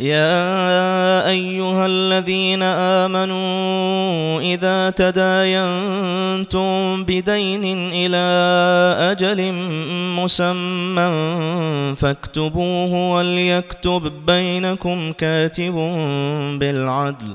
يا أيها الذين آمنوا إذا تداينتم بدين إلى أجل مسمى فاكتبوه وليكتب بينكم كاتب بالعدل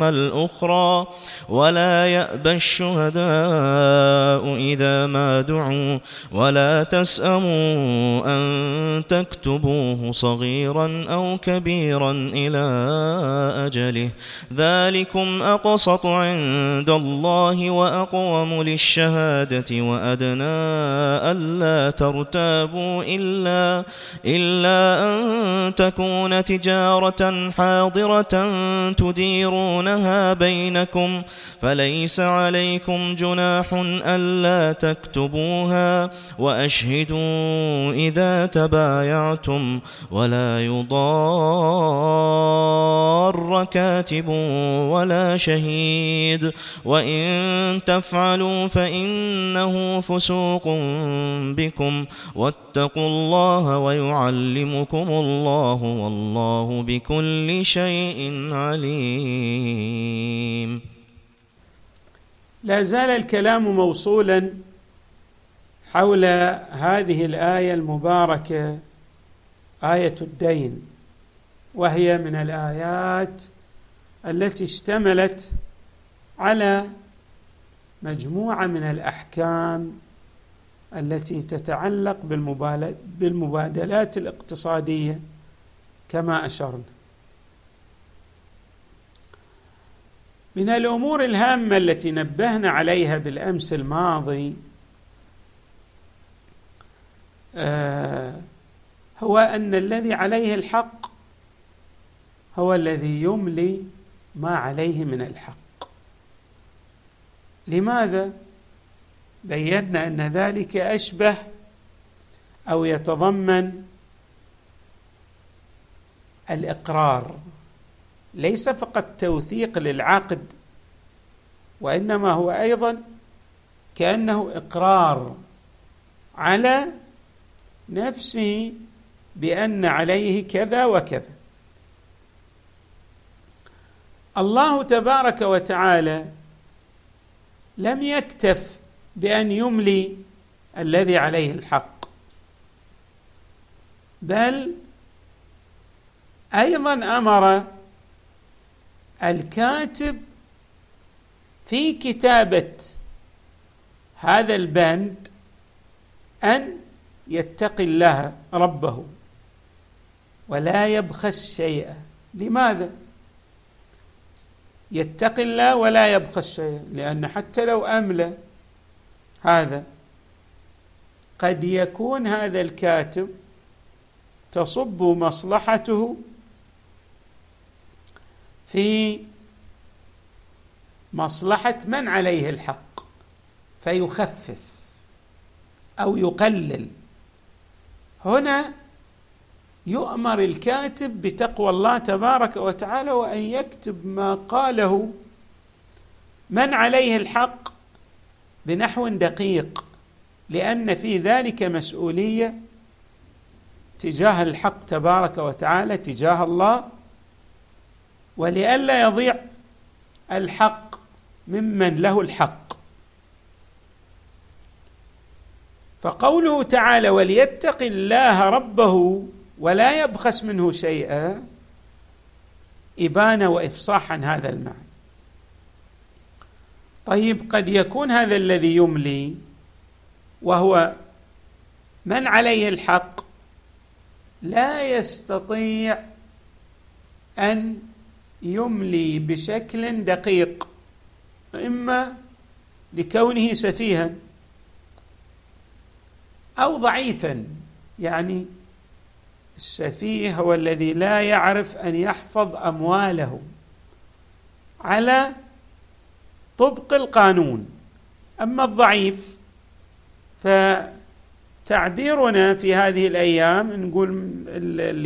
الأخرى ولا يأبى الشهداء إذا ما دعوا ولا تسأموا أن تكتبوه صغيرا أو كبيرا إلى أجله. ذلكم أقسط عند الله وأقوم للشهادة وأدنى ألا ترتابوا إلا إلا أن تكون تجارة حاضرة تديرونها بينكم فليس عليكم جناح ألا تكتبوها وأشهدوا إذا تبايعتم ولا يضار كاتب ولا شهيد وإن تفعلوا فإنه فسوق بكم واتقوا الله ويعلمكم الله والله بكل شيء عليم لا زال الكلام موصولا حول هذه الآية المباركة آية الدين وهي من الآيات التي اشتملت على مجموعة من الأحكام التي تتعلق بالمبادلات الاقتصادية كما أشرنا. من الأمور الهامة التي نبهنا عليها بالأمس الماضي آه هو أن الذي عليه الحق هو الذي يملي ما عليه من الحق. لماذا؟ بينا أن ذلك أشبه أو يتضمن الإقرار. ليس فقط توثيق للعقد وإنما هو أيضا كأنه إقرار على نفسه بأن عليه كذا وكذا. الله تبارك وتعالى لم يكتف بأن يملي الذي عليه الحق بل أيضا أمر الكاتب في كتابة هذا البند أن يتقي الله ربه ولا يبخس شيئا. لماذا؟ يتقي الله ولا يبخس شيئا لأن حتى لو املى هذا قد يكون هذا الكاتب تصب مصلحته في مصلحة من عليه الحق فيخفف أو يقلل. هنا يؤمر الكاتب بتقوى الله تبارك وتعالى وأن يكتب ما قاله من عليه الحق بنحو دقيق لأن في ذلك مسؤولية تجاه الحق تبارك وتعالى تجاه الله ولئلا يضيع الحق ممن له الحق. فقوله تعالى وليتق الله ربه ولا يبخس منه شيئا إبانة وافصاح عن هذا المعنى. طيب قد يكون هذا الذي يملي وهو من عليه الحق لا يستطيع أن يملي بشكل دقيق إما لكونه سفيها أو ضعيفا. يعني السفيه هو الذي لا يعرف أن يحفظ أمواله على طبق القانون. أما الضعيف فتعبيرنا في هذه الأيام نقول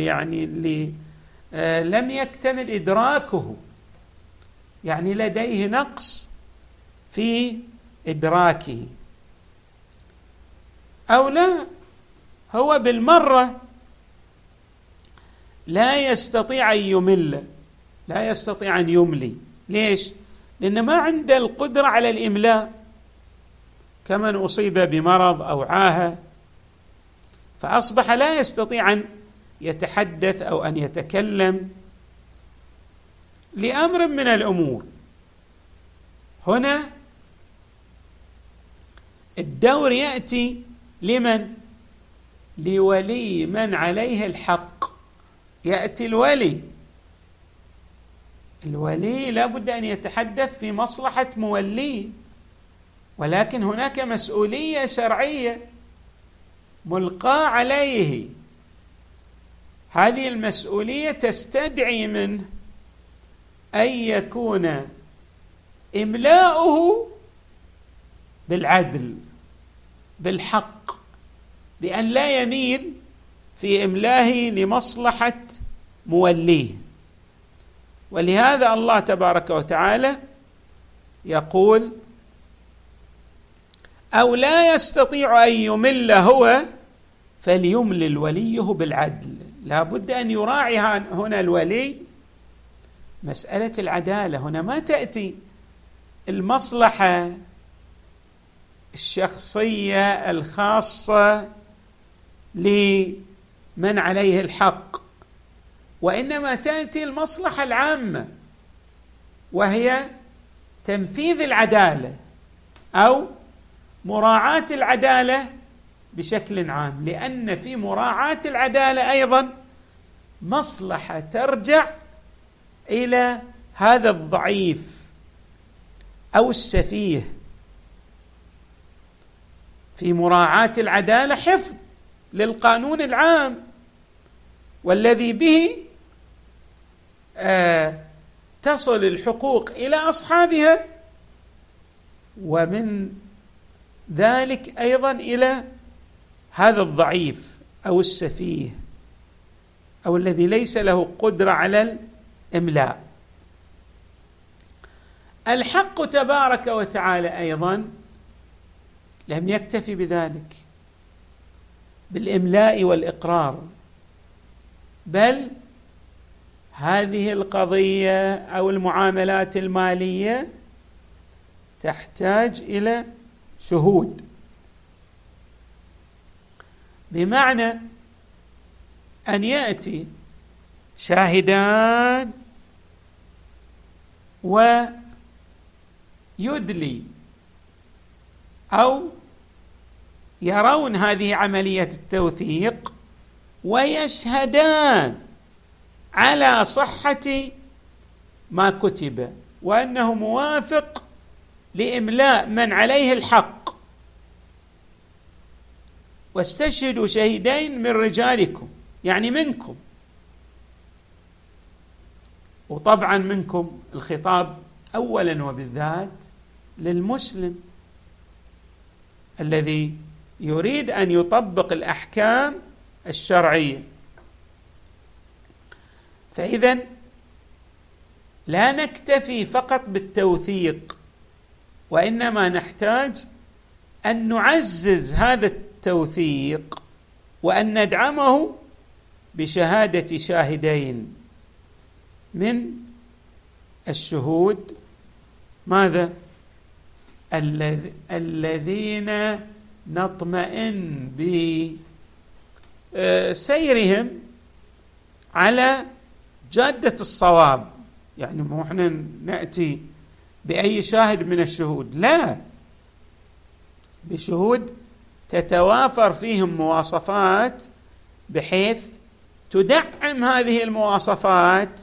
يعني اللي لم يكتمل إدراكه. يعني لديه نقص في إدراكه. أو لا هو بالمرة لا يستطيع أن يمل لا يستطيع أن يملي. ليش؟ لأن ما عنده القدرة على الإملاء. كمن أصيب بمرض أو عاهة فأصبح لا يستطيع أن يتحدث أو أن يتكلم لأمر من الأمور. هنا الدور يأتي لمن؟ لولي من عليه الحق. يأتي الولي. الولي لابد أن يتحدث في مصلحة موليه ولكن هناك مسؤولية شرعية ملقاة عليه. هذه المسؤولية تستدعي منه أن يكون إملاؤه بالعدل بالحق بأن لا يميل في إملاه لمصلحة موليه. ولهذا الله تبارك وتعالى يقول أو لا يستطيع أن يمل هو فليملل وليه بالعدل. لا بد أن يراعي هنا الولي مسألة العدالة. هنا ما تأتي المصلحة الشخصية الخاصة لمن عليه الحق وإنما تأتي المصلحة العامة وهي تنفيذ العدالة أو مراعاة العدالة بشكل عام لأن في مراعاة العدالة أيضا مصلحة ترجع إلى هذا الضعيف أو السفيه. في مراعاة العدالة حفظ للقانون العام والذي به آه تصل الحقوق إلى أصحابها ومن ذلك أيضا إلى هذا الضعيف أو السفيه أو الذي ليس له قدرة على الإملاء. الحق تبارك وتعالى أيضا لم يكتفي بذلك بالإملاء والإقرار بل هذه القضية أو المعاملات المالية تحتاج إلى شهود. بمعنى أن يأتي شاهدان ويدلي أو يرون هذه عملية التوثيق ويشهدان على صحة ما كتب وأنه موافق لإملاء من عليه الحق. واستشهدوا شهيدين من رجالكم يعني منكم. وطبعا منكم الخطاب اولا وبالذات للمسلم الذي يريد أن يطبق الأحكام الشرعية. فاذا لا نكتفي فقط بالتوثيق وإنما نحتاج أن نعزز هذا التوثيق وأن ندعمه بشهادة شاهدين من الشهود ماذا؟ الذين نطمئن بسيرهم على جادة الصواب. يعني مو إحنا نأتي بأي شاهد من الشهود لا. بشهود تتوافر فيهم مواصفات بحيث تدعم هذه المواصفات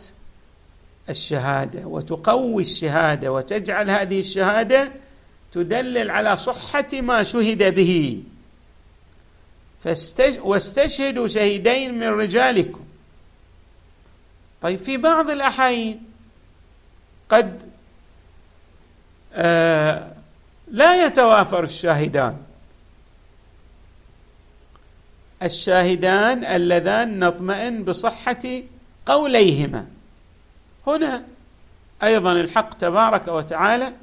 الشهادة وتقوي الشهادة وتجعل هذه الشهادة تدلل على صحة ما شهد به. واستشهدوا شهيدين من رجالكم. طيب في بعض الأحايين قد آه لا يتوافر الشاهدان. الشاهدان اللذان نطمئن بصحة قوليهما. هنا أيضا الحق تبارك وتعالى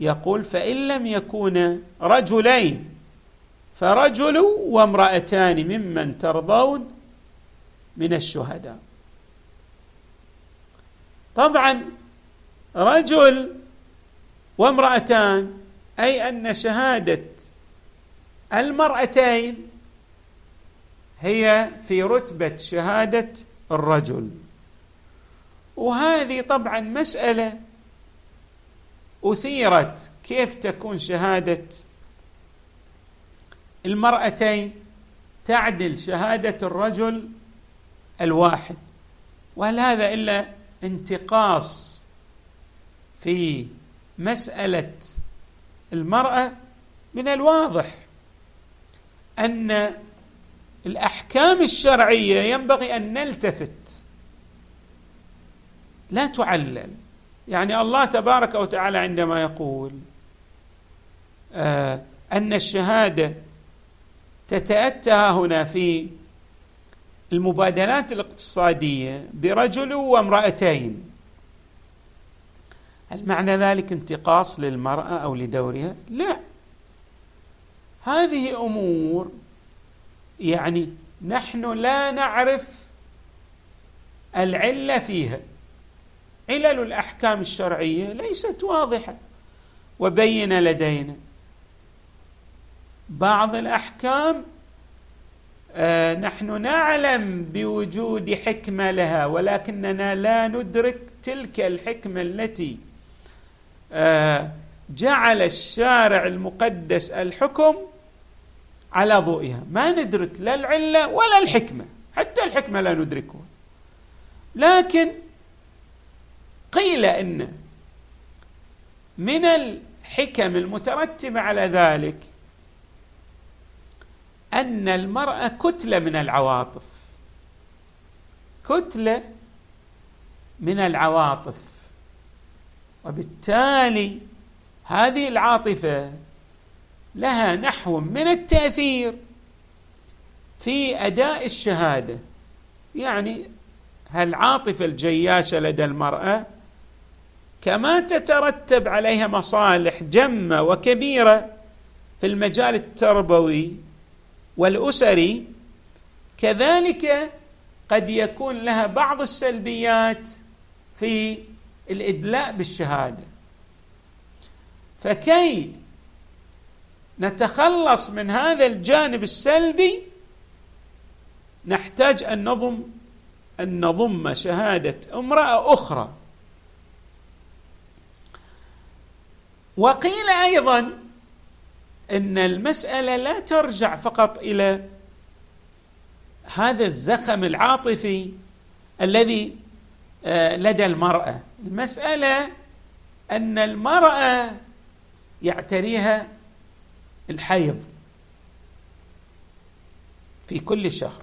يقول فإن لم يكونا رجلين فرجل وامرأتان ممن ترضون من الشهداء. طبعا رجل وامرأتان أي أن شهادة المرأتين هي في رتبة شهادة الرجل. وهذه طبعا مسألة أثيرت كيف تكون شهادة المرأتين تعدل شهادة الرجل الواحد. وهل هذا إلا انتقاص في مسألة المرأة من الواضح أن الأحكام الشرعية ينبغي أن نلتفت. لا تعلل. يعني الله تبارك وتعالى عندما يقول آه أن الشهادة تتأتى هنا في المبادلات الاقتصادية برجل وامرأتين. هل معنى ذلك انتقاص للمرأة أو لدورها؟ لا. هذه أمور يعني نحن لا نعرف العلة فيها. علل الأحكام الشرعية ليست واضحة. وبين لدينا بعض الأحكام آه نحن نعلم بوجود حكمة لها ولكننا لا ندرك تلك الحكمة التي آه جعل الشارع المقدس الحكم على ضوئها. ما ندرك لا العلة ولا الحكمة. حتى الحكمة لا ندركها. لكن قيل إن من الحكم المترتبه على ذلك أن المرأة كتلة من العواطف. كتلة من العواطف. وبالتالي هذه العاطفة لها نحو من التأثير في أداء الشهادة. يعني العاطفه الجياشه لدى المرأة؟ كما تترتب عليها مصالح جمة وكبيرة في المجال التربوي والأسري كذلك قد يكون لها بعض السلبيات في الإدلاء بالشهادة. فكي نتخلص من هذا الجانب السلبي نحتاج أن نضم أن نضم شهادة امرأة أخرى. وقيل أيضا إن المسألة لا ترجع فقط إلى هذا الزخم العاطفي الذي آه، لدى المرأة. المسألة أن المرأة يعتريها الحيض في كل شهر.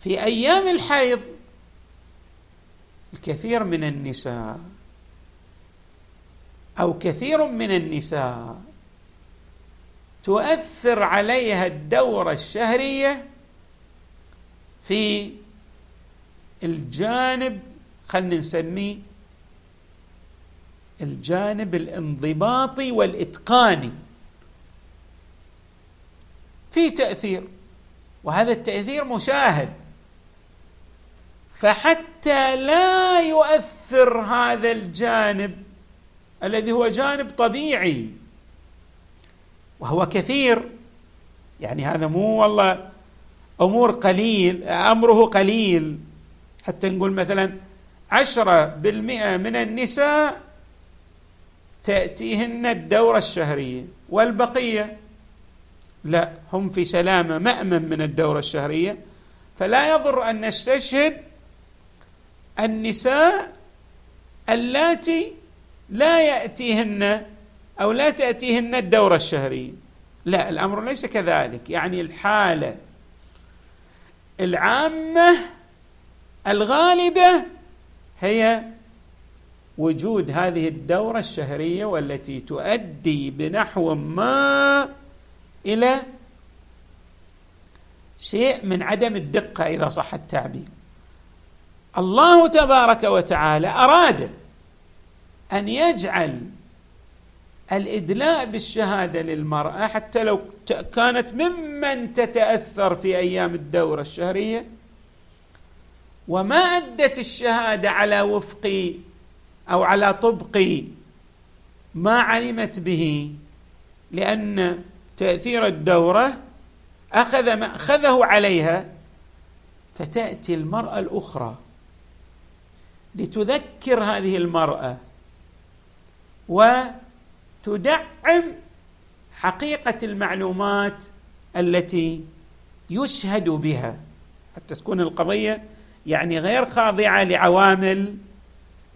في أيام الحيض الكثير من النساء أو كثير من النساء تؤثر عليها الدورة الشهرية في الجانب خلينا نسميه الجانب الانضباطي والإتقاني. في تأثير وهذا التأثير مشاهد. فحتى لا يؤثر هذا الجانب الذي هو جانب طبيعي وهو كثير. يعني هذا مو والله أمور قليل أمره قليل. حتى نقول مثلا عشرة بالمئة من النساء تأتيهن الدورة الشهرية والبقية. لا هم في سلامة مأمن من الدورة الشهرية فلا يضر أن نستشهد النساء اللاتي لا يأتيهن أو لا تأتيهن الدورة الشهرية. لا الأمر ليس كذلك. يعني الحالة العامة الغالبة هي وجود هذه الدورة الشهرية والتي تؤدي بنحو ما إلى شيء من عدم الدقة إذا صح التعبير. الله تبارك وتعالى أراد أن يجعل الإدلاء بالشهادة للمرأة حتى لو كانت ممن تتأثر في أيام الدورة الشهرية وما أدت الشهادة على وفق أو على طبق ما علمت به لأن تأثير الدورة أخذ ما أخذه عليها فتأتي المرأة الأخرى لتذكر هذه المرأة وتدعم حقيقة المعلومات التي يشهد بها. حتى تكون القضية يعني غير خاضعة لعوامل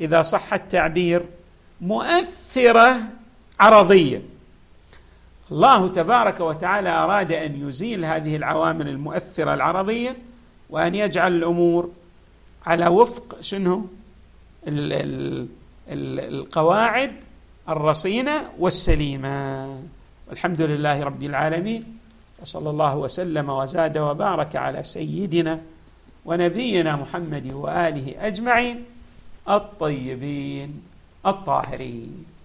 إذا صح التعبير مؤثرة عرضية. الله تبارك وتعالى أراد أن يزيل هذه العوامل المؤثرة العرضيه وأن يجعل الأمور على وفق شنو؟ القواعد الرصينة والسليمة. والحمد لله رب العالمين. وصلى الله وسلم وزاد وبارك على سيدنا ونبينا محمد وآله أجمعين الطيبين الطاهرين.